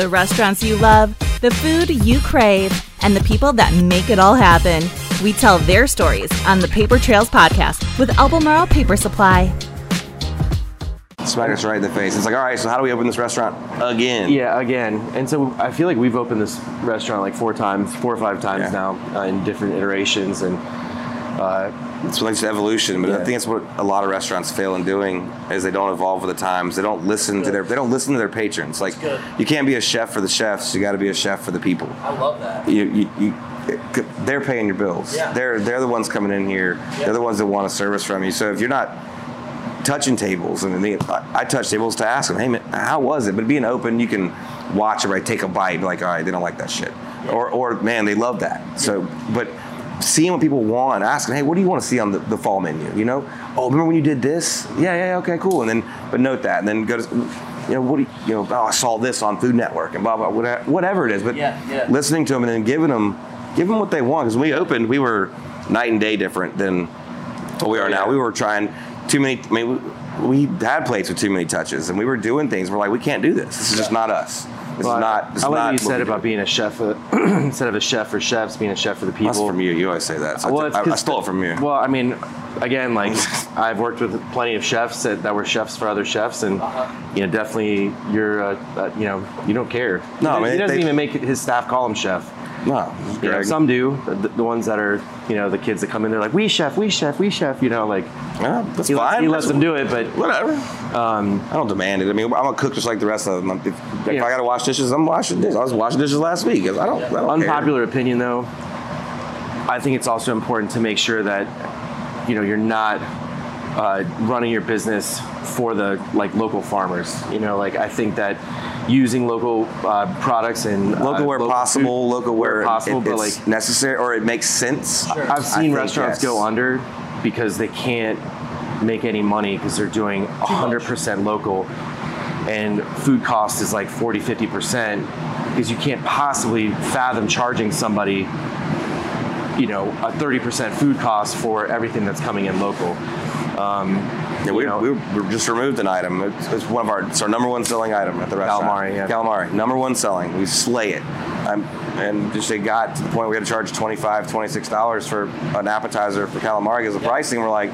The restaurants you love, the food you crave, and the people that make it all happen. We tell their stories on the Paper Trails podcast with Albemarle Paper Supply. Smack us right in the face. It's like, all right, so how do we open this restaurant again? Yeah, again. And so I feel like we've opened this restaurant like four times, four or five times Yeah. now uh, in different iterations. And uh, It's like just evolution, but I think that's what a lot of restaurants fail in doing is they don't evolve with the times. They don't listen to their they don't listen to their patrons. Like you can't be a chef for the chefs. You got to be a chef for the people. I love that. You, you, you, they're paying your bills. Yeah. They're they're the ones coming in here. They're the ones that want a service from you. So if you're not touching tables, and they, I, I touch tables to ask them, hey man, how was it? But being open, you can watch everybody take a bite, be like, all right, they don't like that shit, or or man, they love that. So, but seeing what people want, asking, hey, what do you want to see on the, the fall menu? You know, oh, remember when you did this? Yeah, yeah, okay, cool. And then, but note that, and then go to, you know, what do you, you know? Oh, I saw this on Food Network, and blah blah, whatever, whatever it is. But Yeah, yeah. listening to them and then giving them, giving them what they want. Because when we opened, we were night and day different than what we are now. We were trying too many. I mean, we, we had plates with too many touches, and we were doing things. We're like, we can't do this. This is just not us. This well, is not. This I is like not what you said about being a chef uh, instead of a chef for chefs, being a chef for the people. That's from you. You always say that. So I Well, took- it's I, I 'cause- stole it from you. Well, I mean, again, like I've worked with plenty of chefs that, that were chefs for other chefs, and Uh-huh. you know, definitely you're, uh, uh, you know, you don't care. No, I he, mean, he doesn't they- even make his staff call him chef. No, You know, some do. The, the ones that are, you know, the kids that come in, they're like, "We chef, we chef, we chef." You know, like Yeah, that's he, lets, fine. he lets them do it, but Whatever. um, I don't demand it. I mean, I'm a cook just like the rest of them. If, if Yeah. I got to wash dishes, I'm washing dishes. I was washing dishes last week. I don't. I don't care. unpopular opinion though i think it's also important to make sure that you know you're not uh, running your business for the like local farmers you know like i think that using local uh, products and uh, Local where local possible, food local where, possible it- but it's like necessary or it makes sense. Sure. i've I seen think restaurants yes. go under because they can't make any money because they're doing 100% local and food cost is like 40 50% because you can't possibly fathom charging somebody you know a 30% food cost for everything that's coming in local um, Yeah, we, you know, we, we just removed an item. It's, it's one of our it's our number one selling item at the restaurant. Calamari, yeah. Calamari, number one selling. We slay it. Um, and just it got to the point we had to charge $25, $26 for an appetizer for calamari because the pricing, we're like,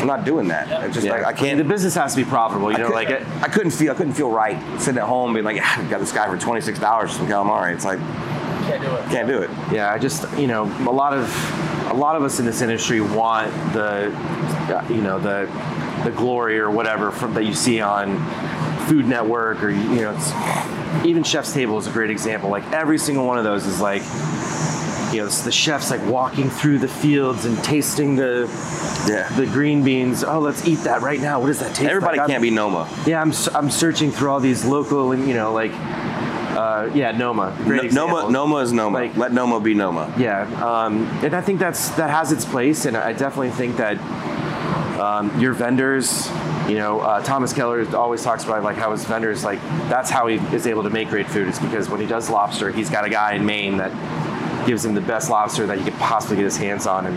I'm not doing that. It's just yeah. like, I can't. the business has to be profitable you I know like it I couldn't feel I couldn't feel right sitting at home being like, "Ah, we got this guy for twenty six dollars for calamari. It's like Can't do it. can't do it. Yeah, I just you know a lot of a lot of us in this industry want the you know the the glory or whatever from, that you see on Food Network or you know it's, even Chef's Table is a great example. Like every single one of those is like you know it's the chefs like walking through the fields and tasting the Yeah. the green beans. Oh, let's eat that right now. What does that taste Everybody like? can't be Noma. Yeah, I'm, I'm searching through all these local and you know like uh, yeah Noma. Great No- Noma. Noma is Noma. Like- Let Noma be Noma. Yeah, um, and I think that's that has its place, and I definitely think that um, your vendors, you know, uh, Thomas Keller always talks about like how his vendors like that's how he is able to make great food is because when he does lobster, he's got a guy in Maine that gives him the best lobster that he could possibly get his hands on, and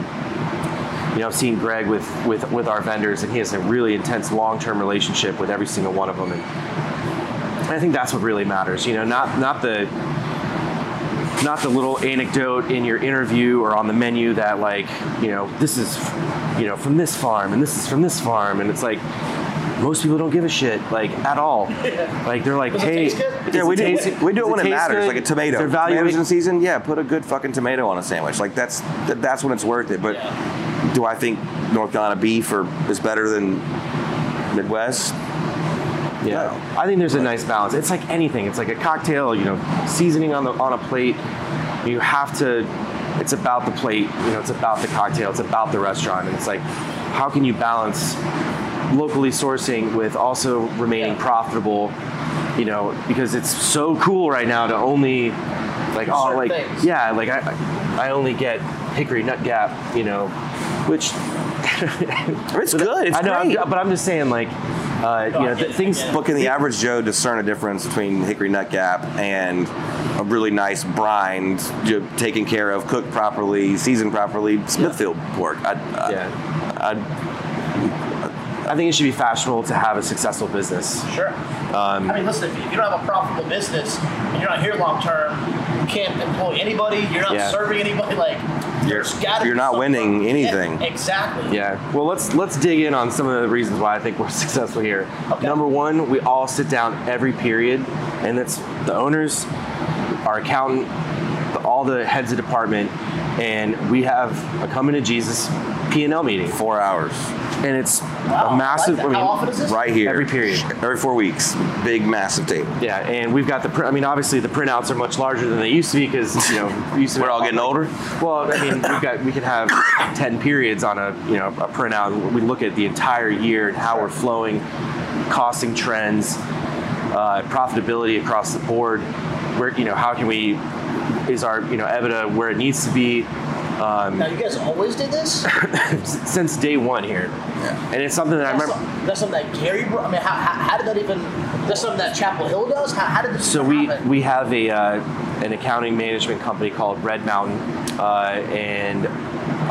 you know, I've seen Greg with with with our vendors, and he has a really intense long term relationship with every single one of them, and I think that's what really matters. You know, not not the not the little anecdote in your interview or on the menu that like you know this is you know from this farm and this is from this farm and it's like most people don't give a shit like at all like they're like hey taste good? does Yeah, we it do. taste- we do it when it taste matters, good? like a tomato. They're valuing Tomatoes in season, yeah. Put a good fucking tomato on a sandwich. Like that's that's when it's worth it. But do I think North Carolina beef or is better than Midwest? Yeah, I think there's a nice balance. It's like anything. It's like a cocktail. You know, seasoning on the on a plate. You have to. It's about the plate. You know, it's about the cocktail. It's about the restaurant. And it's like, how can you balance locally sourcing with also remaining Yeah. profitable? You know, because it's so cool right now to only like oh like things. yeah like I I only get Hickory Nut Gap. You know, which It's good. It's I know, great. I'm, but I'm just saying like. Uh, you know, th- things But can the average Joe discern a difference between Hickory Nut Gap and a really nice brined, ju- taken care of, cooked properly, seasoned properly Smithfield pork? I, I, Yeah. I, I think it should be fashionable to have a successful business. Sure. Um, I mean, listen, if you don't have a profitable business and you're not here long term, you can't employ anybody. You're not Yeah. serving anybody. Like, You're- gotta you're not some- winning anything. Yeah, exactly. Yeah. Well, let's let's dig in on some of the reasons why I think we're successful here. Okay. Number one, we all sit down every period, and that's the owners, our accountant, all the heads of department, and we have a coming to Jesus P and L meeting, Four hours. And it's Wow, a massive. I. How often is this? Right here. Every period. Every four weeks. Big, massive table. Yeah, and we've got the. Print, I mean, obviously the printouts are much larger than they used to be because you know we used to. We're all getting older. Well, I mean, we've got we can have ten periods on a you know a printout. We look at the entire year and how we're flowing, costing trends, uh, profitability across the board. Where you know how can we is our you know EBITDA where it needs to be um, Now, you guys always did this? since day one here, and it's something that I remember. some- that's something that Gary brought. I mean, how, how, how did that even? That's something that Chapel Hill does. How, how did this? So we happen? we have a uh, an accounting management company called Red Mountain, uh, and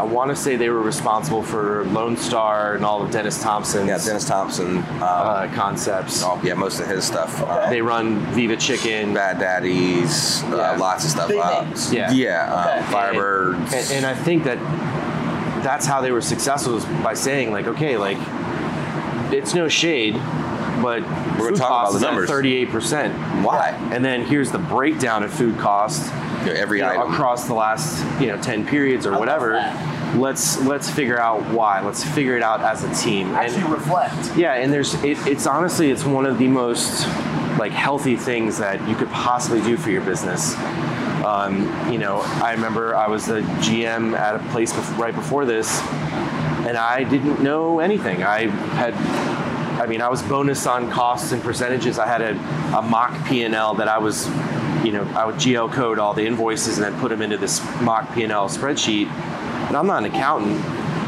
I want to say they were responsible for Lone Star and all of Dennis Thompson's Yeah, Dennis Thompson. Um, uh, concepts. oh, yeah, most of his stuff. Uh, They run Viva Chicken. Bad Daddies, Yeah. uh, lots of stuff. Big Uh. Yeah. Yeah, Okay. Firebirds. And, and I think that that's how they were successful is by saying like, okay, like it's no shade, but We're gonna food talk about the is numbers. Thirty-eight percent. Why? And then here's the breakdown of food costs. Yeah, every you know, item. across the last you know 10 periods or love whatever let's let's figure out why let's figure it out as a team actually and reflect. yeah and there's it, it's honestly it's one of the most like healthy things that you could possibly do for your business um, you know i remember i was the gm at a place bef- right before this and i didn't know anything i had I mean, I was bonus on costs and percentages. I had a, a mock P&L that I was, you know, I would GL code all the invoices and then put them into this mock P&L spreadsheet. And I'm not an accountant,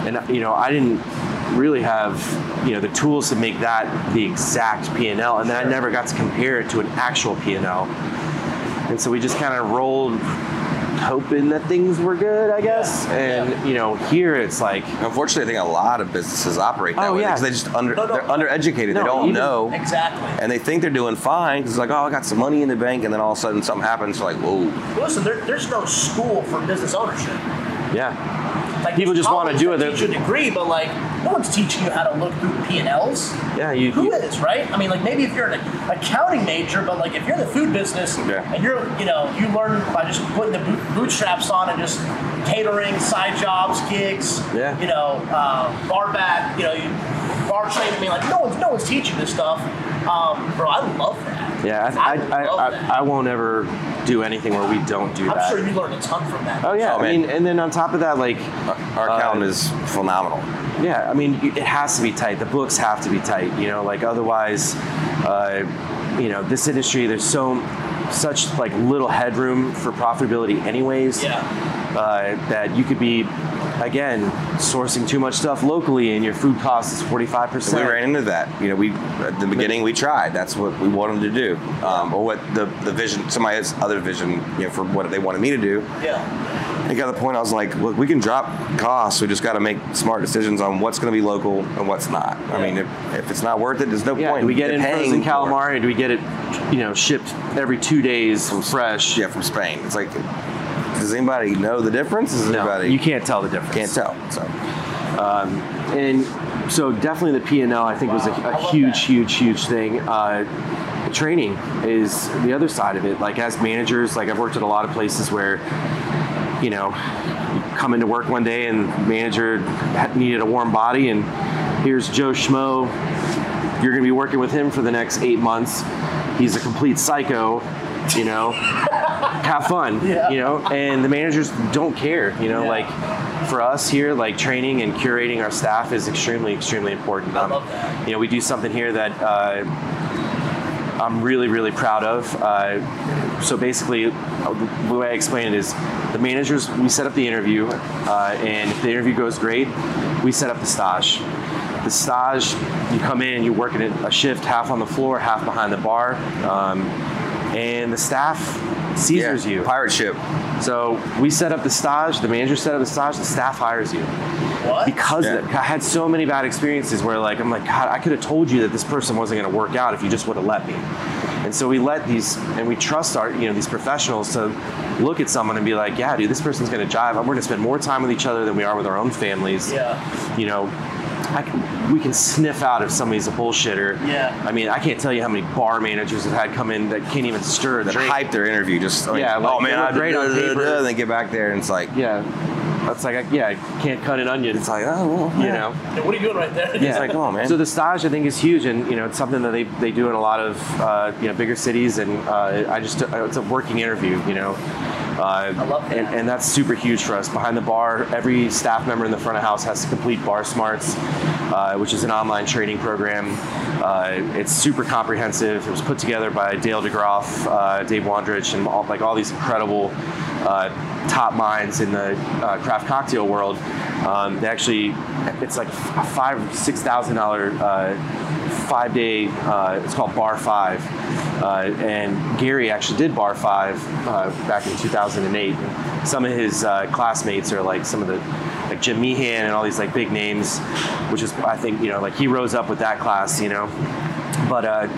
and you know, I didn't really have, you know, the tools to make that the exact P&L. And then I never got to compare it to an actual P&L. And so we just kind of rolled, hoping that things were good, I guess. And you know, here it's like, Unfortunately, I think a lot of businesses operate that Oh, way yeah. because they just under No, no. they're undereducated. No, they don't even- know, Exactly. and they think they're doing fine because it's like, oh, I got some money in the bank, and then all of a sudden something happens. Like, whoa, Listen, there, there's no school for business ownership. yeah, Like People just wanna do it. that Teach you a degree, but like no one's teaching you how to look through P and Ls. yeah. You, Who you- is right? I mean, like maybe if you're an accounting major, but like if you're in the food business Yeah. and you're, you know, you learn by just putting the boot, bootstraps on and just catering, side jobs, gigs, Yeah. you know, uh, bar back, you know, you, bar training. I mean, like no one's no one's teaching this stuff. Um, bro, I love that. Yeah, I, I I, I. I, I won't ever do anything where we don't do that. I'm sure you learned a ton from that. oh yeah, Oh, I mean, and then on top of that, like, our Uh, is phenomenal. yeah, I mean, it has to be tight. The books have to be tight. You know, like otherwise, uh, you know, this industry there's so such like little headroom for profitability, anyways. Yeah. Uh, that you could be. Again, sourcing too much stuff locally, and your food cost is 45%. We ran into that. You know, we at the beginning we tried. That's what we wanted to do, um, or what the the vision, somebody's other vision, you know, for what they wanted me to do. Yeah. It got to the point I was like, look, we can drop costs. We just got to make smart decisions on what's going to be local and what's not. I mean, if, if it's not worth it, there's no Yeah, point. do we get in in frozen it. calamari? Or do we get it, you know, shipped every two days from fresh? Yeah, from Spain. It's like, does anybody know the difference? Does No, anybody you can't tell the difference. can't tell? So And so definitely the P and L I think was a, Wow, I a love huge, huge, huge thing. Uh, training is the other side of it. Like as managers, like I've worked at a lot of places where, you know, you come into work one day and manager needed a warm body, and here's Joe Schmo. You're going to be working with him for the next eight months. He's a complete psycho. You know, have fun. Yeah. You know, and the managers don't care. You know, Yeah. like for us here, like training and curating our staff is extremely, extremely important. I Um, love that. You know, we do something here that uh, I'm really, really proud of. Uh, so basically, uh, the way I explain it is, the managers we set up the interview, uh, and if the interview goes great, we set up the stage. The stage, you come in, you're working a shift, half on the floor, half behind the bar, um, and the staff Caesars Yeah, you. Pirate ship. So we set up the stage, the manager set up the stage, the staff hires you. What? Because Yeah. of that, I had so many bad experiences where like I'm like, God, I could have told you that this person wasn't gonna work out if you just would have let me. And so we let these and we trust our you know these professionals to look at someone and be like, yeah, dude, this person's gonna jive. We're gonna spend more time with each other than we are with our own families. Yeah. You know, I can, we can sniff out if somebody's a bullshitter. Yeah. I mean, I can't tell you how many bar managers have had come in that can't even stir a That drink. hype their interview. Just I mean, Yeah, like, oh man, they look I great on paper. And they get back there and it's like, Yeah. That's like, I, yeah, I can't cut an onion. it's like, oh, well, you know. Hey, what are you doing right there? Yeah. It's like, oh, man. So the stage, I think, is huge, and you know, it's something that they, they do in a lot of uh, you know bigger cities, and uh, I just it's a working interview, you know. Uh, I love that. And, and that's super huge for us. Behind the bar, every staff member in the front of house has to complete Bar Smarts, uh, which is an online training program. Uh, it's super comprehensive. It was put together by Dale DeGroff, uh, Dave Wondrich, and all, like all these incredible uh, top minds in the uh, craft cocktail world. Um, they actually, it's like a five, six thousand dollar uh, five day. Uh, it's called Bar Five, uh, and Gary actually did Bar Five uh, back in 2008. Some of his uh, classmates are like some of the like Jim Meehan and all these like big names, which is I think you know like he rose up with that class, you know. But uh,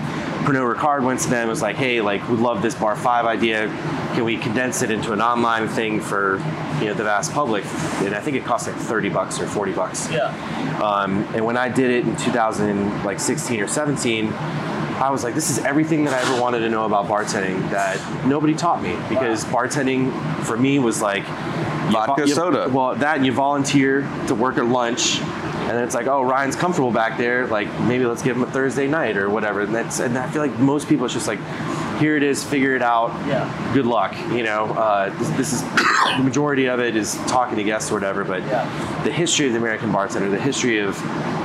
Pernod Ricard went to them and was like, hey, like we love this Bar Five idea. Can we condense it into an online thing for you know the vast public? And I think it cost like 30 bucks or 40 bucks. Yeah. Um, and when I did it in 2016 or 17, I was like, this is everything that I ever wanted to know about bartending that nobody taught me because bartending for me was like Vodka, you- soda. Well, that and you volunteer to work at lunch. And then it's like, oh, Ryan's comfortable back there. Like, maybe let's give him a Thursday night or whatever. And that's, and I feel like most people, it's just like, here it is, figure it out. Yeah. Good luck. You know, uh, this, this is the majority of it is talking to guests or whatever. But Yeah. the history of the American bartender, the history of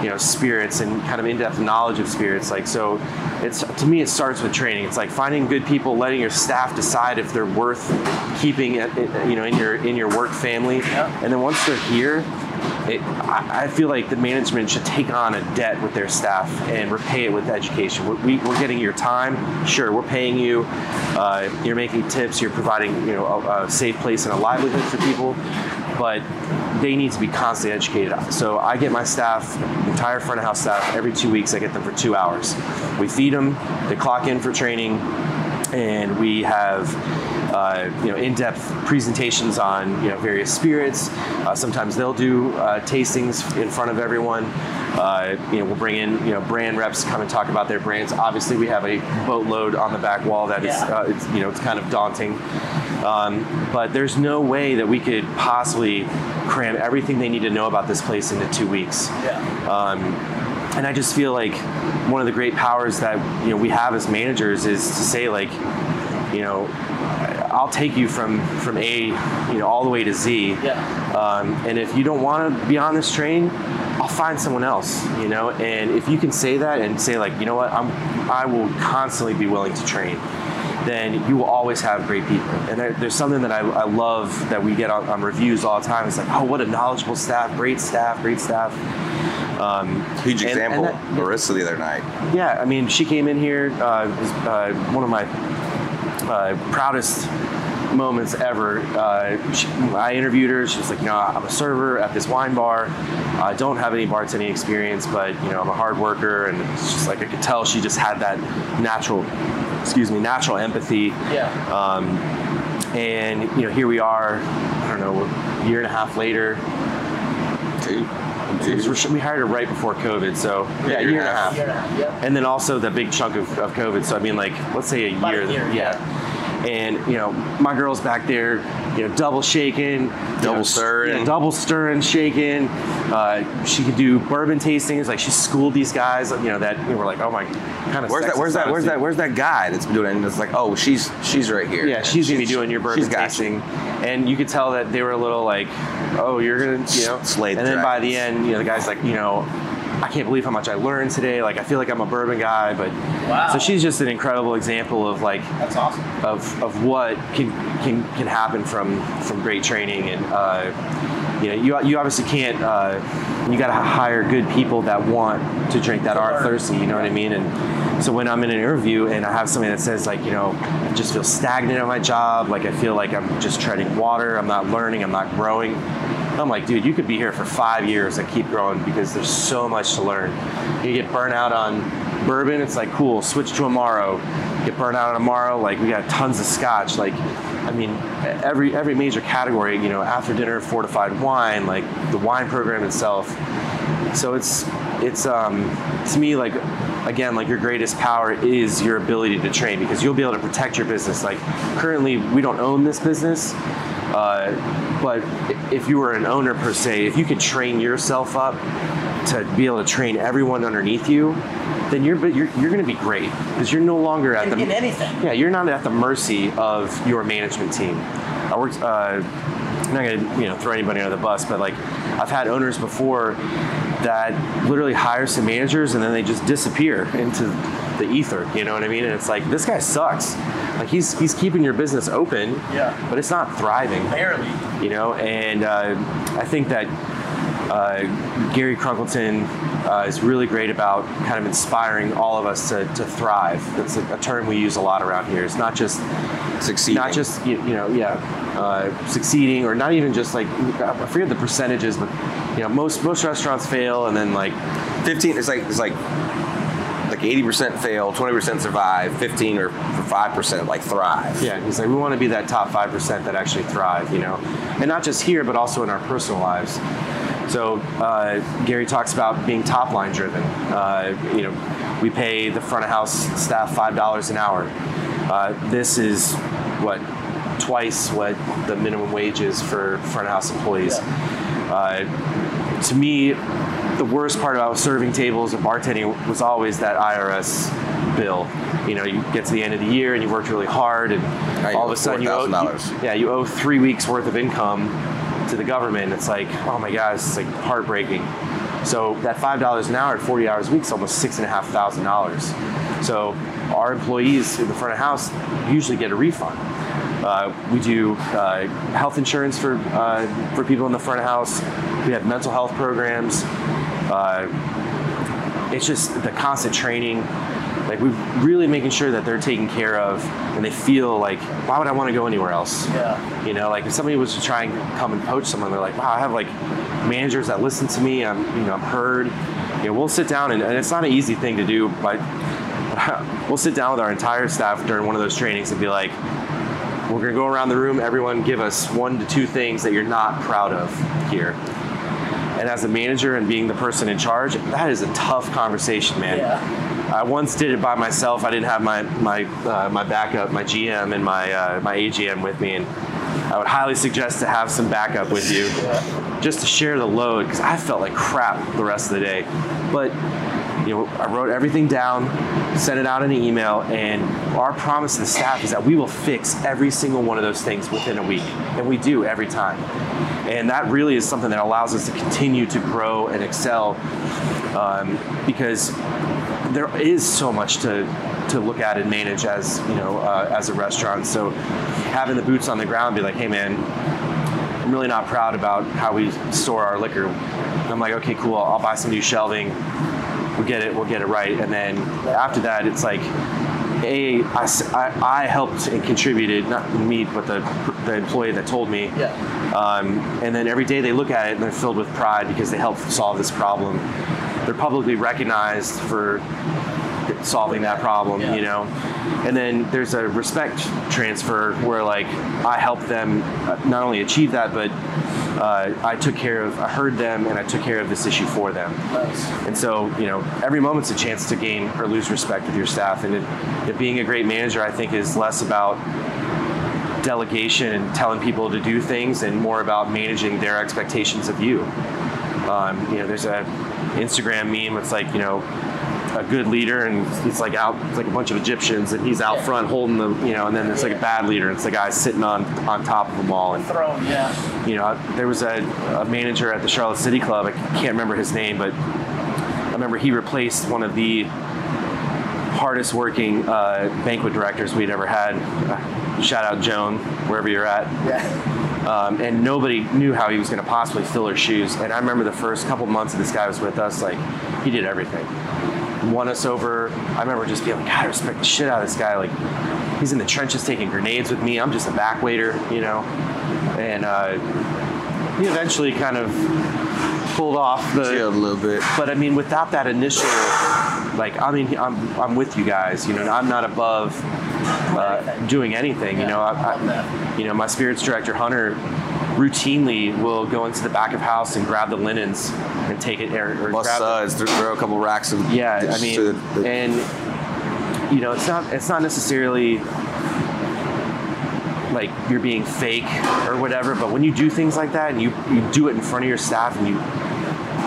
you know spirits and kind of in-depth knowledge of spirits. Like so, it's to me it starts with training. It's like finding good people, letting your staff decide if they're worth keeping, it, it- you know, in your in your work family. Yeah. And then once they're here. It, I feel like the management should take on a debt with their staff and repay it with education. We're, we, we're getting your time, sure. We're paying you. Uh, you're making tips. You're providing, you know, a, a safe place and a livelihood for people. But they need to be constantly educated. So I get my staff, entire front of house staff, every two weeks. I get them for two hours. We feed them. They clock in for training, and we have uh, you know in-depth presentations on you know various spirits. Uh, sometimes they'll do uh, tastings in front of everyone. Uh, you know, we'll bring in you know brand reps to come and talk about their brands. Obviously, we have a boatload on the back wall that is Yeah. uh, it's, you know it's kind of daunting. Um, but there's no way that we could possibly cram everything they need to know about this place into two weeks. Yeah. Um, and I just feel like one of the great powers that you know we have as managers is to say like, you know, I'll take you from from A, you know, all the way to Z. Yeah. Um, and if you don't want to be on this train, I'll find someone else. You know, and if you can say that and say like, you know what, I'm I will constantly be willing to train. Then you will always have great people. And there, there's something that I, I love that we get on, on reviews all the time. It's like, oh, what a knowledgeable staff, great staff, great staff. Um, Huge and- and example. that- Marissa the other night. yeah, I mean, she came in here. Uh, was, uh, one of my uh, proudest moments ever. Uh, she, I interviewed her. She was like, "You know, I'm a server at this wine bar. I don't have any bartending experience, but you know, I'm a hard worker." And it's just like I could tell she just had that natural, excuse me, natural empathy. Yeah. Um, and you know, here we are. I don't know, a year and a half later. Two. We hired her right before COVID, so yeah, a year and a half Year and a half. Yeah. and then also the big chunk of, of COVID. So I mean, like let's say a About a year, year, yeah. And you know, my girl's back there, you know, double shaking, you Double know, stirring. yeah, double stirring, shaking. Uh, she could do bourbon tastings. Like she schooled these guys, you know, that you know, were like, oh my, kind of. Where's that? Where's that? Where's that? Where's that guy that's been doing it? And it's like, oh, she's she's right here. Yeah, she's gonna be doing your bourbon she's tasting, and you could tell that they were a little like, "Oh, you're gonna," you know. Slay the and then by the end, you know, the guy's like, you know, I can't believe how much I learned today. Like, I feel like I'm a bourbon guy, but Wow. so she's just an incredible example of like That's awesome. of, of what can can can happen from from great training and uh, you know you you obviously can't uh, you got to hire good people that want to drink that are thirsty you know what I mean and So when I'm in an interview and I have somebody that says like, you know, I just feel stagnant at my job, like I feel like I'm just treading water, I'm not learning, I'm not growing. I'm like, dude, you could be here for five years and keep growing because there's so much to learn. You get burnt out on bourbon, it's like cool, switch to Amaro. Get burnt out on Amaro, like we got tons of scotch. Like, I mean, every every major category, you know, after dinner fortified wine, like the wine program itself. So it's it's um, to me like again like your greatest power is your ability to train because you'll be able to protect your business. Like currently we don't own this business. Uh, but if you were an owner per se, if you could train yourself up to be able to train everyone underneath you, then you're you're, you're going to be great because you're no longer at In, the in anything. yeah you're not at the mercy of your management team. I worked. Uh, I'm not gonna you know throw anybody under the bus, but like I've had owners before that literally hire some managers and then they just disappear into the ether. You know what I mean? And it's like this guy sucks. Like he's he's keeping your business open, Yeah. but it's not thriving Barely. you know and uh, i think that uh, gary crunkleton uh, is really great about kind of inspiring all of us to, to thrive that's a, a term we use a lot around here it's not just succeed. not just you, you know yeah uh, succeeding or not even just like i forget the percentages but you know most most restaurants fail and then like 15 it's like it's like like 80% fail 20% survive 15 or 5% like thrive Yeah, he's like, we want to be that top 5% that actually thrive, you know? And not just here, but also in our personal lives. So uh, Gary talks about being top line driven. Uh, you know, we pay the front of house staff $5 an hour. Uh, this is what, twice what the minimum wage is for front of house employees. Uh, to me, the worst part about serving tables and bartending was always that IRS bill. You know, you get to the end of the year and you worked really hard, and you all of a sudden you owe, $4,000. yeah, you owe three weeks worth of income to the government. It's like, oh my gosh, it's like heartbreaking. So that five dollars an hour at 40 hours a week is almost six and a half thousand dollars. So our employees in the front of house usually get a refund. Uh, we do uh, health insurance for uh, for people in the front of house. We have mental health programs. Uh, it's just the constant training. Like we're really making sure that they're taken care of, and they feel like, why would I want to go anywhere else? Yeah. You know, like if somebody was to try and come and poach someone, they're like, wow, I have like managers that listen to me. I'm, you know, I'm heard. You know, we'll sit down, and, and it's not an easy thing to do, but we'll sit down with our entire staff during one of those trainings and be like, we're gonna go around the room. Everyone, give us one to two things that you're not proud of here. And as a manager and being the person in charge, that is a tough conversation, man. Yeah. I once did it by myself. I didn't have my my uh, my backup, my GM and my uh, my AGM with me, and I would highly suggest to have some backup with you, just to share the load because I felt like crap the rest of the day. But you know, I wrote everything down, sent it out in an email, and our promise to the staff is that we will fix every single one of those things within a week, and we do every time. And that really is something that allows us to continue to grow and excel um, because there is so much to to look at and manage as you know uh, as a restaurant. So having the boots on the ground, be like, hey man, I'm really not proud about how we store our liquor. And I'm like, okay, cool. I'll buy some new shelving. We'll get it. We'll get it right. And then after that, it's like, a I, I helped and contributed, not me, but the the employee that told me. Yeah. Um, and then every day they look at it and they're filled with pride because they helped solve this problem. They're publicly recognized for solving that problem, Yeah. you know. And then there's a respect transfer where like I helped them uh, not only achieve that, but uh, I took care of, I heard them, and I took care of this issue for them. Nice. And so, you know, every moment's a chance to gain or lose respect with your staff. And it, it being a great manager, I think, is less about delegation and telling people to do things and more about managing their expectations of you. Um, you know, there's a Instagram meme. It's like, you know, a good leader and he's like out, it's like a bunch of Egyptians and he's out Yeah. front holding the, you know, and then it's like a bad leader. It's the guy sitting on, on top of them all. And Throne, yeah. you know, there was a, a manager at the Charlotte City Club. I can't remember his name, but I remember he replaced one of the hardest working uh, banquet directors we'd ever had. Uh, shout out Joan, wherever you're at. Yeah. Um, and nobody knew how he was going to possibly fill her shoes. And I remember the first couple months that this guy was with us, like he did everything. Won us over. I remember just being like, God, I respect the shit out of this guy. Like, he's in the trenches taking grenades with me. I'm just a back waiter, you know. And uh, he eventually kind of pulled off the Chilled a little bit. but I mean, without that initial, like, I mean, I'm, I'm with you guys. You know, I'm not above uh, doing anything. You know, I, I, you know, my spirits director Hunter routinely will go into the back of house and grab the linens and take it or, or Bust grab the- suds, throw, throw a couple racks of yeah, I mean, the- the- and you know, it's not it's not necessarily like you're being fake or whatever, but when you do things like that and you you do it in front of your staff and you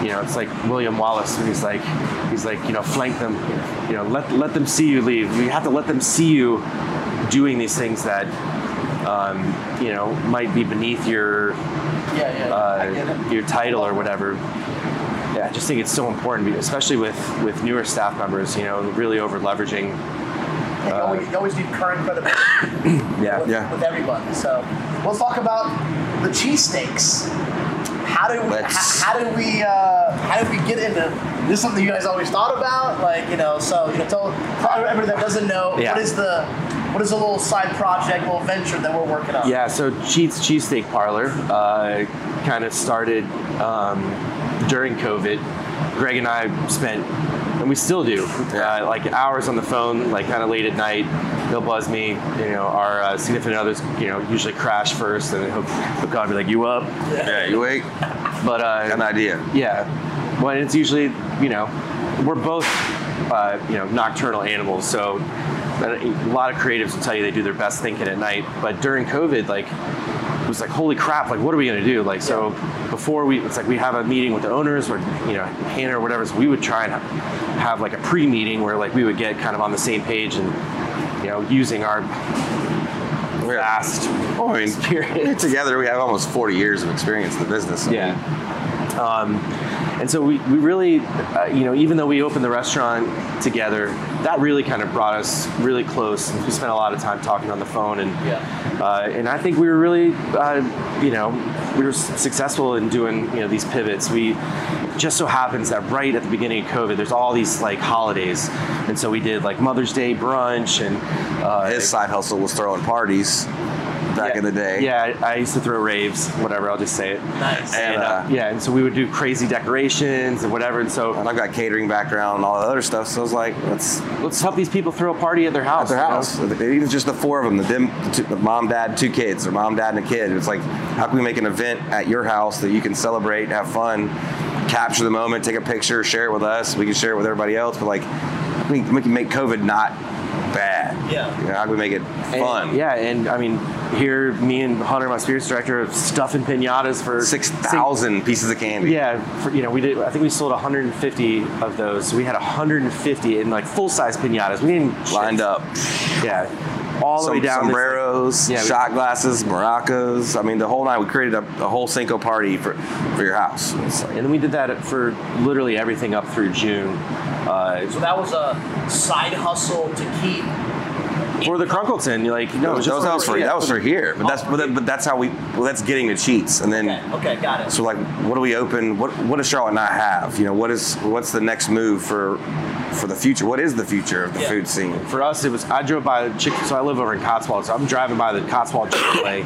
you know, it's like William Wallace when he's like he's like, you know, flank them, you know, let let them see you leave. You have to let them see you doing these things that um, you know, might be beneath your Yeah, yeah. I get uh, it. your title or whatever. Yeah, I just think it's so important, especially with with newer staff members. You know, really over leveraging. you, always, you always need current credibility Yeah, with, Yeah. with everybody. So we'll talk about the cheesesteaks. How do we, Let's- how, how do we uh, how do we get into this? Is something you guys always thought about, like you know. So you know, tell everybody that doesn't know Yeah. what is the what is a little side project, little venture that we're working on? Yeah, so Cheats Cheesesteak Parlor uh, kind of started um, during COVID. Greg and I spent, and we still do, uh, like hours on the phone, like kind of late at night. They'll buzz me. You know, our uh, significant others, you know, usually crash first, and he'll, he'll call me like, "You up?" yeah, you wait. But uh, an idea. Yeah. Well, it's usually, you know, we're both, uh, you know, nocturnal animals. So a lot of creatives will tell you they do their best thinking at night. But during COVID, like, it was like, holy crap, like, what are we going to do? Like, so before we, it's like we have a meeting with the owners or, you know, Hannah or whatever. So we would try and have like a pre meeting where, like, we would get kind of on the same page and, you know, using our vast Oh, I mean, experience. together we have almost 40 years of experience in the business. Yeah. Um, and so we, we really, uh, you know, even though we opened the restaurant together, that really kind of brought us really close. We spent a lot of time talking on the phone, and Yeah. uh, and I think we were really, uh, you know, we were successful in doing you know these pivots. We just so happens that right at the beginning of COVID, there's all these like holidays, and so we did like Mother's Day brunch and uh, His side hustle was throwing parties back yeah, in the day. Yeah, I used to throw raves, whatever. I'll just say it. Nice. And And, uh, uh, yeah, and so we would do crazy decorations and whatever. And so And I've got catering background and all the other stuff, so I was like, let's let's help these people throw a party at their house. at their you know? house. Even just the four of them, the, dim, the, two, the mom, dad, two kids, or mom, dad, and a kid. It's like, how can we make an event at your house that you can celebrate, have fun, capture the moment, take a picture, share it with us. We can share it with everybody else, but like, we, we can make COVID not bad. Yeah. You know, how can we make it And- fun? yeah, and I mean, here, me and Hunter, my spirits director, stuffing pinatas for Six thousand pieces of candy. Yeah, for, you know, we did. I think we sold 150 of those. So we had 150 in like full size pinatas. We didn't Lined up. Yeah, all the Some way down. sombreros, Yeah, shot glasses, maracas. I mean, the whole night we created a, a whole Cinco party for, for your house. Like, and then we did that for literally everything up through June. Uh, So that was a side hustle to keep. for the Crunkleton, you're like, no, that was, just that was for yeah, that was for here, but that's but, that- but that's how we well, that's getting the cheats, and then Okay, okay, got it. so like what do we open? What what does Charlotte not have? You know, what is what's the next move for for the future? What is the future of the Yeah. food scene? For us, it was I drove by the chick. So I live over in Cotswold, so I'm driving by the Cotswold Chick Fil A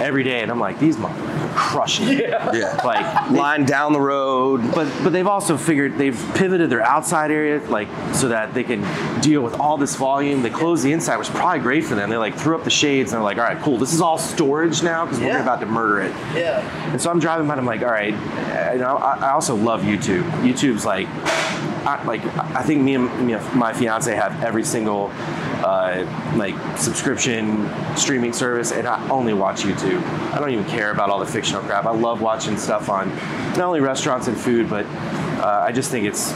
every day, and I'm like, these motherfuckers are crushing it. Yeah, Like, they- line down the road. but but they've also figured they've pivoted their outside area like so that they can deal with all this volume. They closed the inside, which is probably great for them. They like threw up the shades and they're like, all right, cool. This is all storage now because Yeah. we're about to murder it. Yeah. And so I'm driving by, and I'm like, all right. You know, I, I also love YouTube. YouTube's like, I, like I think me and me and my fiance have every single uh, like subscription streaming service, and I only watch YouTube. I don't even care about all the fictional crap. I love watching stuff on not only restaurants and food, but uh, I just think it's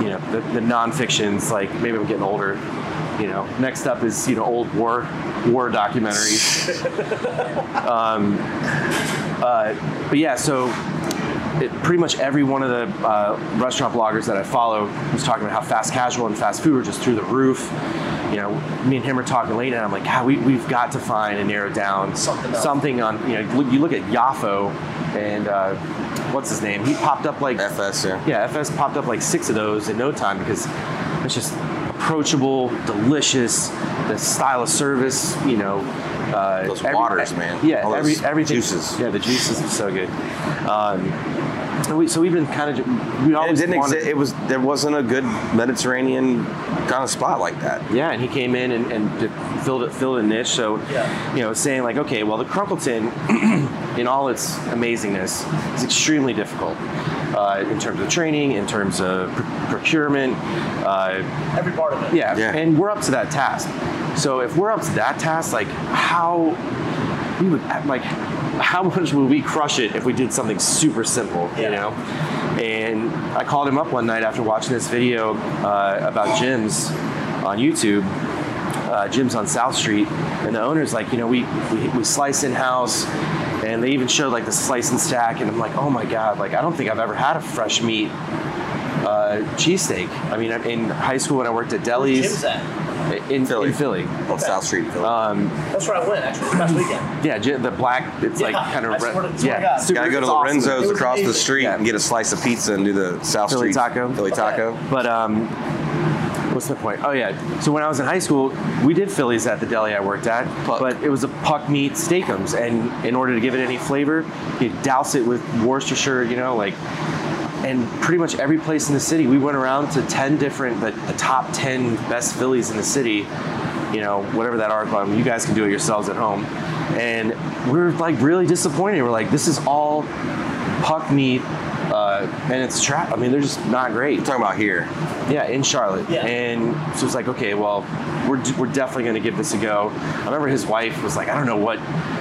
you know the, the non-fictions. Like maybe I'm getting older. You know, next up is you know old war war documentaries. Uh, but yeah, so it, pretty much every one of the uh, restaurant bloggers that I follow was talking about how fast casual and fast food are just through the roof. You know, me and him are talking late, and I'm like, "God, we, we've got to find and narrow down Something something on." You know, look- you look at Yafo, and uh, what's his name? He popped up like FS, yeah. yeah, FS popped up like six of those in no time because it's just approachable, delicious, the style of service, you know. Uh, Those waters, man. Yeah, All every, everything. juices. Yeah, the juices are so good. Um, and we, so we've been kind of we And it always didn't wanted- exist. It was there wasn't a good Mediterranean kind of spot like that. Yeah, and he came in and, and filled it, filled a niche. So, Yeah. you know, saying like, okay, well, the Crunkleton, in all its amazingness, is extremely difficult uh, in terms of training, in terms of pr- procurement. Uh, Every part of it. yeah, Yeah. and we're up to that task. So if we're up to that task, like how we would like how much would we crush it if we did something super simple, you Yeah. know? And I called him up one night after watching this video uh, about gyms on YouTube. Uh, Jim's on South Street, and the owner's like, you know, we, we, we slice in house, and they even showed like the slice and stack, and I'm like, oh my god, like I don't think I've ever had a fresh meat uh, cheesesteak. I mean, in high school when I worked at delis. In Philly. in Philly. On South Street. Philly. Um, That's where I went actually last weekend. yeah, gy- the black. It's like kind I of swear to- swear to yeah. God. super- Gotta go to it's awesome. Lorenzo's It was across the street Yeah. and get a slice of pizza and do the South Philly Street taco. Philly taco. But um, what's the point? Oh yeah. So when I was in high school, we did Phillies at the deli I worked at, Puck. but it was a puck meat Steak-umms, and in order to give it any flavor, you douse it with Worcestershire, you know, like. And pretty much every place in the city, we went around to ten different, the, the top ten best Phillies in the city. You know, whatever that article. I mean, you guys can do it yourselves at home. And we are like really disappointed. We're like, this is all puck meat, uh, and it's trap. I mean, they're just not great. talking about here. Yeah, in Charlotte. Yeah. And so it's like, okay, well, we're, we're definitely going to give this a go. I remember his wife was like, I don't know what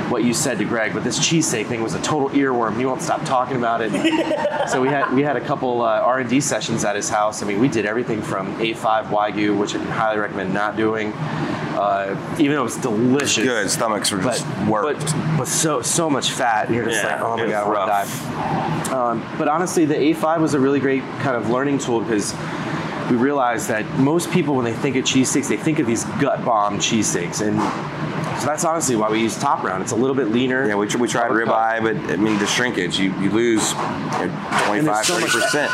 what you said to Greg, but this cheesesteak thing was a total earworm. He won't stop talking about it. so we had we had a couple uh, R and D sessions at his house. I mean, we did everything from A5 Wagyu, which I highly recommend not doing. Uh, even though it was delicious. Good. Stomachs were But, just worked. but but so so much fat. And you're just Yeah, like, oh my it was god, I want to rough. die. Um, but honestly, the A5 was a really great kind of learning tool because we realized that most people, when they think of cheesesteaks, they think of these gut bomb cheesesteaks. And so that's honestly why we use Top Round. It's a little bit leaner. yeah, we, tr- we tried Overcooked. ribeye, but I mean the shrinkage, you, you lose you know, 25, so 30 percent.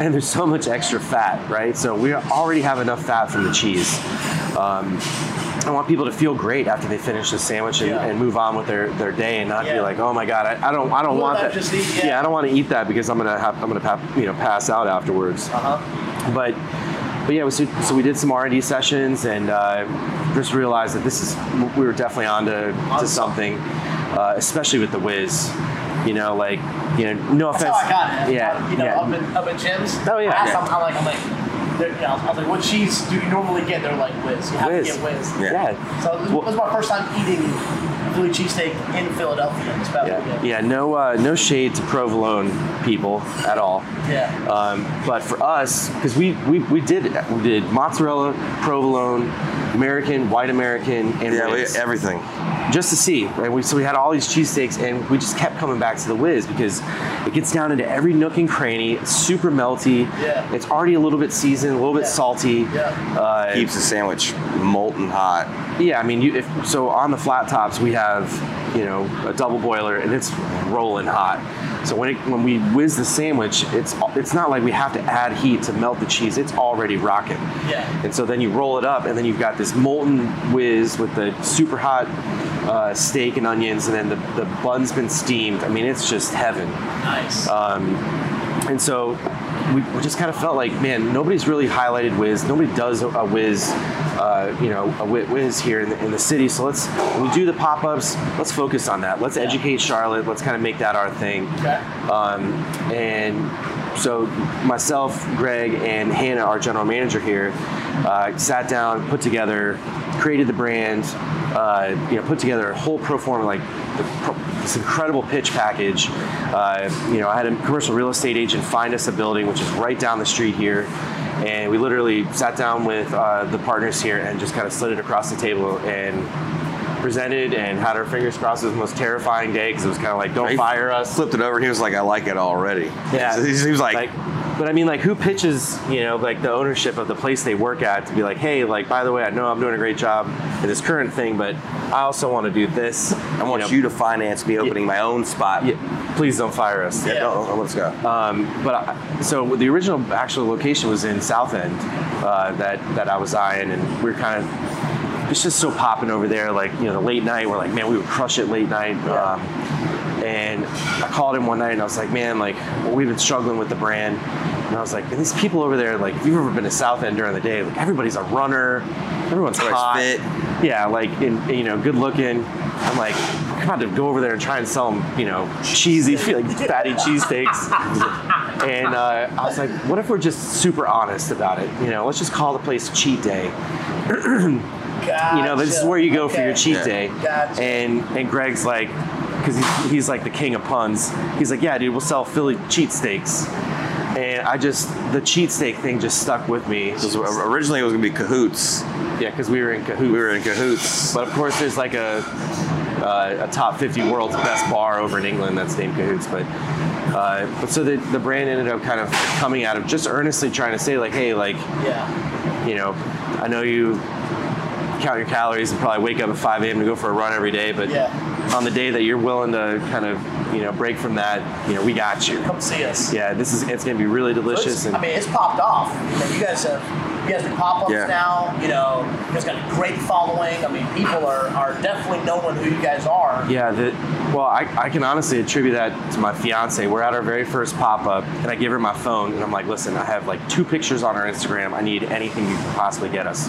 and there's so much extra fat, right? So we already have enough fat from the cheese. Um, I want people to feel great after they finish the sandwich and, Yeah. and move on with their, their day and not be like, oh my god, I, I don't I don't Well, want that that. eat- yeah. I don't want to eat that because I'm gonna have I'm gonna pa- you know pass out afterwards. Uh huh. But but yeah, so, so we did some R and D sessions and uh, just realized that this is we were definitely on to, On to something, uh, especially with the whiz. You know, like you know, no offense. how I got it. Yeah, You know, yeah. up in up in Jim's. Oh, yeah. Yeah. them, I'm like, I'm like, you know, I was like, what cheese do you normally get? They're like whiz. You have Whiz. to get whiz. Yeah. yeah. So this Well- was my first time eating Philly cheesesteak in Philadelphia this past Yeah, weekend. yeah, no, uh, no shade to provolone people at all. Yeah. Um, but for us, because we, we we did we did mozzarella, provolone, American, white American, and Yeah, we, everything. Just to see. Right? We, so we had all these cheesesteaks, and we just kept coming back to the Whiz because it gets down into every nook and cranny. It's super melty. Yeah. It's already a little bit seasoned, a little bit Yeah. salty. Yeah. Uh, Keeps the sandwich molten hot. yeah, I mean, you, if, so on the flat tops we have, you know, a double boiler and it's rolling hot. So when it, when we whiz the sandwich, it's it's not like we have to add heat to melt the cheese. It's already rocking. Yeah. And so then you roll it up, and then you've got this molten whiz with the super hot uh, steak and onions, and then the, the bun's been steamed. I mean, it's just heaven. Nice. Um, and so we, we just kind of felt like, man, nobody's really highlighted Wiz. Nobody does a, a Wiz, uh, you know, a Wi- Wiz here in the, in the city. So let's, when we do the pop ups, let's focus on that. Let's educate Charlotte. Let's kind of make that our thing. okay. Um, and so myself, Greg, and Hannah, our general manager here, uh, sat down, put together, created the brand, uh, you know, put together a whole pro forma like the pro- this incredible pitch package. Uh, you know, I had a commercial real estate agent find us a building which is right down the street here. And we literally sat down with uh, the partners here and just kind of slid it across the table and presented and had our fingers crossed. It was the most terrifying day because it was kind of like, don't He fire us. Flipped it over. He was like, "I like it already." Yeah. he he was like, but I mean, like, who pitches, you know, like the ownership of the place they work at to be like, hey, like, by the way, I know I'm doing a great job in this current thing, but I also want to do this. "I want you, to finance me opening my own spot." Yeah, please don't fire us. Yeah, no, let's go. Um, but I, so the original actual location was in Southend uh, that that I was eyeing, and we are kind of it's just so popping over there. Like you know, the late night, we're like, man, we would crush it late night. Um, and I called him one night, and I was like, man, like well, we've been struggling with the brand. And I was like, man, these people over there, like, if you've ever been to South End during the day, like everybody's a runner, everyone's Everybody's hot, fit. yeah, like in, you know, good looking. I'm like, I'm about to go over there and try and sell them, you know, cheesy, like fatty cheesesteaks. And uh, I was like, what if we're just super honest about it? You know, let's just call the place Cheat Day. You know, this is where you go for your cheat Yeah. day. Gotcha. And and Greg's like, because he's, he's like the king of puns. He's like, yeah, dude, we'll sell Philly cheat steaks. And I just the cheat steak thing just stuck with me. Originally, it was gonna be cahoots. Yeah, because we were in cahoots. We were in cahoots. But of course, there's like a uh, a top 50 world's best bar over in England that's named Cahoots. But uh, but so the the brand ended up kind of coming out of just earnestly trying to say like, hey, like Yeah. you know, I know you count your calories and probably wake up at 5 a.m. to go for a run every day, but Yeah. on the day that you're willing to kind of you know break from that, you know, we got you. Come see us. Yeah, this is it's gonna be really delicious and I mean, it's popped off. You, guys have you guys do pop-ups Yeah. now. You know, you guys got a great following. I mean, people are, are definitely knowing who you guys are. Yeah, the, well, I, I can honestly attribute that to my fiance. We're at our very first pop up, and I give her my phone, and I'm like, listen, I have like two pictures on our Instagram. I need anything you can possibly get us.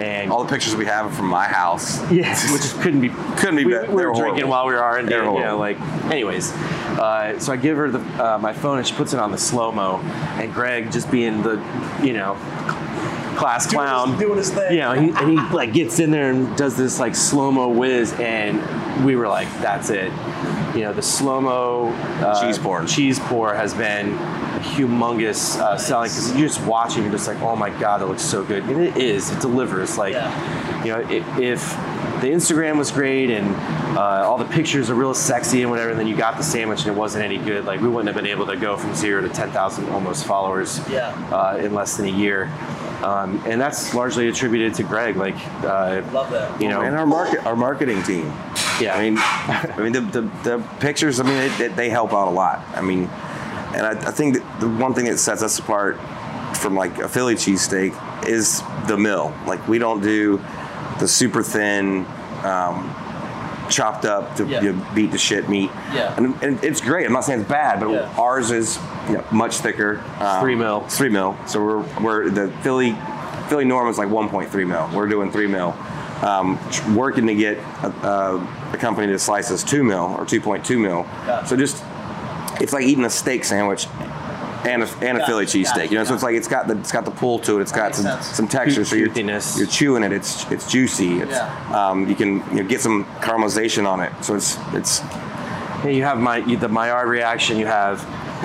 And All the pictures we have are from my house. Yes, which couldn't be Couldn't be We, better. we were were drinking while we were R and D. You know, like, anyways. Uh, so I give her the uh, my phone and she puts it on the slow mo, and Greg just being the, you know, class Doing his- clown, doing his thing. You know, he, and he like gets in there and does this like slow mo whiz, and we were like, that's it. You know, the slow mo uh, Cheese pour. cheese pour has been humongous uh, selling because you're just watching, you're just like, oh my god, that looks so good, and it is. It delivers. Like, Yeah. you know, i- if the Instagram was great and uh, all the pictures are real sexy and whatever, and then you got the sandwich and it wasn't any good, like we wouldn't have been able to go from zero to ten thousand almost followers Yeah. uh, in less than a year. Um, and that's largely attributed to Greg. Like, uh, Love that. you know, and our market, our marketing team. yeah, I mean, I mean the, the, the pictures. I mean, it, it, they help out a lot. I mean, and I, I think that the one thing that sets us apart from like a Philly cheesesteak is the mill. Like we don't do the super thin, um, chopped up to Yeah. you know, beat the shit meat. Yeah. and, and it's great. I'm not saying it's bad, but Yeah. ours is you know, much thicker. Um, Three mil. Three mil. So we're we're the Philly Philly norm is like 1.3 mil. We're doing three mil. Um, working to get a, a, a company to slice us two mil or 2.2 mil. So just it's like eating a steak sandwich and a, and a Philly cheesesteak. gotcha, You know, so it's like it's got the it's got the pull to it. It's got some sense. some texture. So you're you're chewing it. It's it's juicy. It's Yeah. um, you can you know, get some caramelization on it. So it's it's Yeah, you have my you- the Maillard reaction. You have,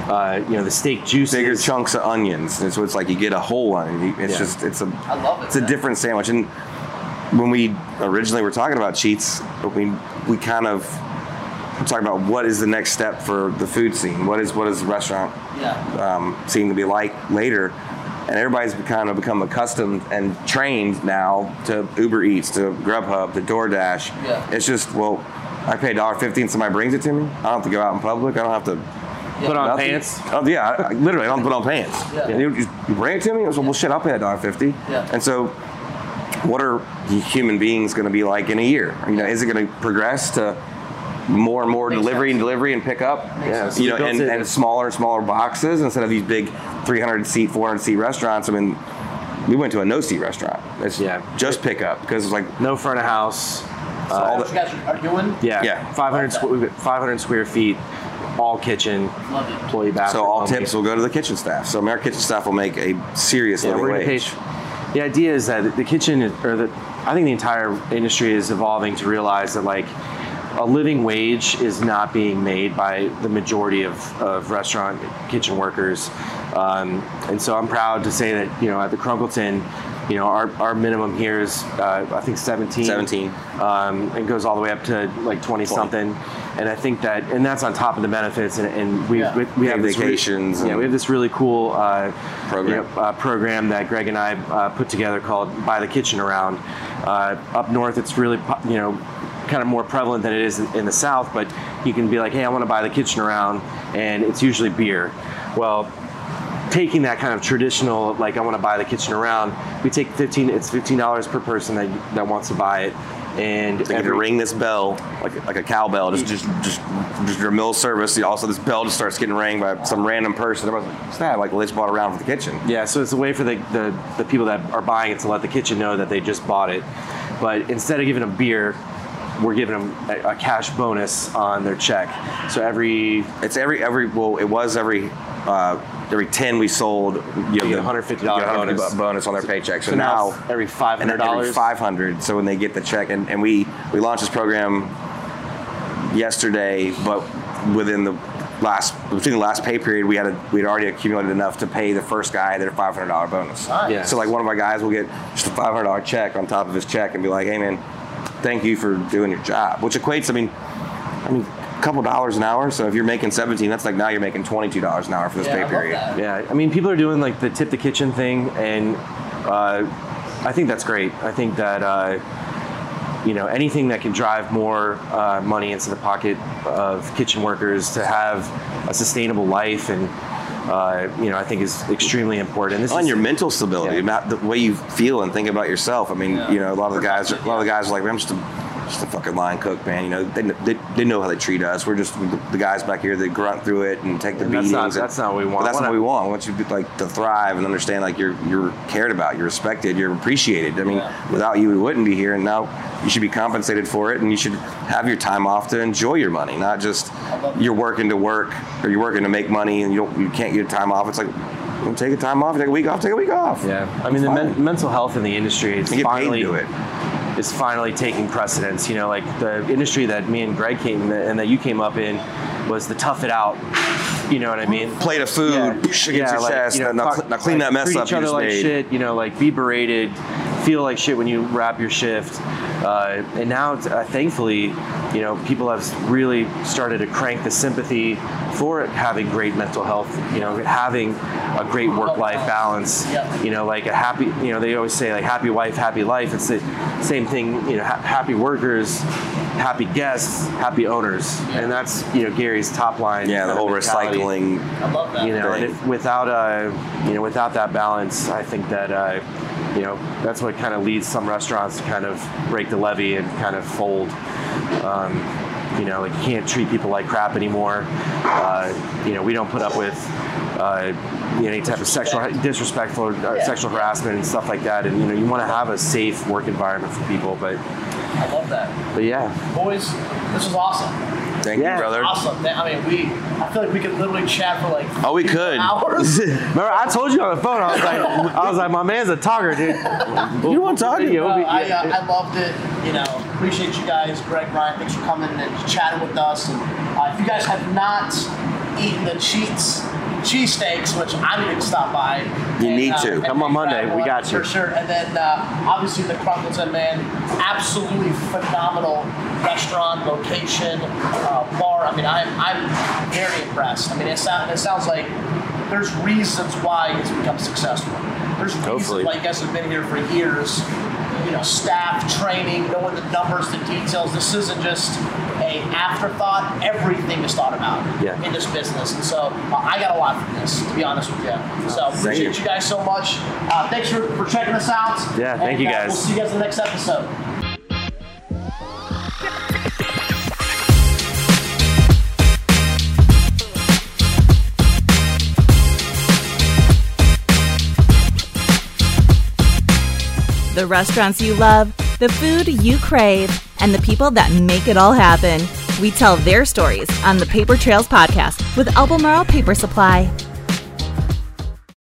uh, you know, the steak juices. bigger chunks of onions. And so it's like you get a whole onion. It's Yeah. just it's a I love it. it's a man. different sandwich. And when we originally were talking about cheats, we we kind of were talking about what is the next step for the food scene. What is what is the restaurant Yeah. um, scene to be like later? And everybody's kind of become accustomed and trained now to Uber Eats, to Grubhub, to DoorDash. Yeah. It's just well, I pay $1.50 and somebody brings it to me. I don't have to go out in public. I don't have to Put on Nothing. pants. Oh yeah, I, I literally I don't put on pants. Yeah. And you, you bring it to me. I was like, well, shit, I'll pay a dollar fifty. Yeah. And so, what are human beings going to be like in a year? You know, is it going to progress to more and more Makes delivery sense. and delivery and pickup? Yeah, so You know, and, and smaller and smaller boxes instead of these big 300 seat, 400 seat restaurants. I mean, we went to a no seat restaurant. It's Yeah. just pickup because it's like No front of house. all All the- you guys are doing. Yeah, Yeah. 500 squ- we've got 500 square feet, all kitchen, Love it. employee bathroom. so all only. tips will go to the kitchen staff. So our kitchen staff will make a serious Yeah, living we're gonna pay. The idea is that the kitchen, is, or the, I think the entire industry is evolving to realize that like a living wage is not being made by the majority of, of restaurant kitchen workers. Um, and so I'm proud to say that you know at the Crunkleton, you know, our, our minimum here is uh, I think 17. 17. Um, and goes all the way up to like 20 something. And I think that, and that's on top of the benefits. And, and we, Yeah. we, we have this re- Vacations yeah, we have this really cool uh, Program. you know, uh, program that Greg and I uh, put together called Buy the Kitchen Around. Uh, up north, it's really you know kind of more prevalent than it is in, in the south. But you can be like, hey, I want to buy the kitchen around, and it's usually beer. Well, taking that kind of traditional, like I want to buy the kitchen around, we take 15. It's 15 dollars per person that that wants to buy it, and to every- ring this bell like like a cowbell, just just just just your mill service. Also, this bell just starts getting rang by some random person. Everyone's like, "Snap!" Like well, they just bought around for the kitchen. Yeah, so it's a way for the, the, the people that are buying it to let the kitchen know that they just bought it. But instead of giving them beer, we're giving them a, a cash bonus on their check. So every It's every every well, it was every uh, every ten we sold. You, get a $150 bonus. bonus on their paycheck. So, so now, now every five and every dollars. 500 so when they get the check and, and we we launched this program yesterday but within the last between the last pay period we had a, we'd already accumulated enough to pay the first guy their $500 bonus Nice. Yeah. so like one of our guys will get just a $500 check on top of his check and be like hey man thank you for doing your job which equates i mean i mean a couple dollars an hour so if you're making 17 that's like now you're making $22 an hour for this Yeah, pay period that. Yeah, I mean, people are doing like the tip the kitchen thing, and uh, I think that's great. I think that uh, you know anything that can drive more uh, money into the pocket of kitchen workers to have a sustainable life, and uh, you know, I think is extremely important. This on is, your mental stability, Yeah. about the way you feel and think about yourself. I mean, Yeah. you know, a lot of the guys, are, a lot of the guys are like, I'm just a, just a fucking line cook, man. You know, they, they, they know how they treat us. We're just the, the guys back here that grunt through it and take the And that's beatings. not- and- that's not what we want. But that's What not I- what we want. We want you to be, like to thrive and understand like you're you're cared about, you're respected, you're appreciated. I mean, Yeah. without you, we wouldn't be here. And now you should be compensated for it, and you should have your time off to enjoy your money, not just you're working to work or you're working to make money and you don't you can't get time off. It's like. well, Take a time off, take a week off, take a week off. Yeah, I mean, the men- mental health in the industry is You get paid to finally do it. Is finally taking precedence. You know, like the industry that me and Greg came and that you came up in was the tough it out. You know what I mean? plate of food against your chest. now, now talk- cl- now clean like, that mess treat up each you other like made. shit. You know, like be berated, feel like shit when you wrap your shift. Uh, and now, uh, thankfully, you know, people have really started to crank the sympathy for having great mental health. You know, having a great work-life balance. You know, like a happy. You know, they always say like happy wife, happy life. It's the same thing. You know, ha- happy workers. Happy guests, happy owners, and that's you know Gary's top line. Yeah, the whole mentality recycling. I love that. you know, and if, without uh, you know, without that balance, I think that uh, you know that's what kind of leads some restaurants to kind of break the levee and kind of fold. Um, you know, like you can't treat people like crap anymore. Uh, you know, we don't put up with uh, any type of sexual disrespectful or uh, Yeah. sexual harassment and stuff like that. And you know, you want to have a safe work environment for people. But I love that. but yeah, Boys, this was awesome. Thank Yeah. you, brother. Awesome. Man, I mean, we, I feel like we could literally chat for like Oh, we could. hours. remember I told you on the phone. I was like, I was like, my man's a talker, dude. You want to talk? Yeah, we'll Uh, I, uh, I loved it. You know, appreciate you guys, Greg, Ryan. Thanks for coming and chatting with us. And uh, if you guys have not eaten the cheats cheesesteaks, which I need to stop by. You and, need uh, to. Come on Monday, we got you. for sure. And then uh, obviously the Crunkleton man, absolutely phenomenal restaurant location, uh, bar. I mean, I'm I'm very impressed. I mean, it, sound, it sounds like there's reasons why it's become successful. There's reasons why you guys have been here for years. You know, staff training, knowing the numbers, the details. This isn't just a afterthought. Everything is thought about Yeah. in this business, and so uh, I got a lot from this, to be honest with you. So appreciate you. you guys so much. Uh, thanks for, for checking us out. Yeah, thank And, you uh, guys. we'll see you guys in the next episode. The restaurants you love, the food you crave, and the people that make it all happen. We tell their stories on the Paper Trails podcast with Albemarle Paper Supply.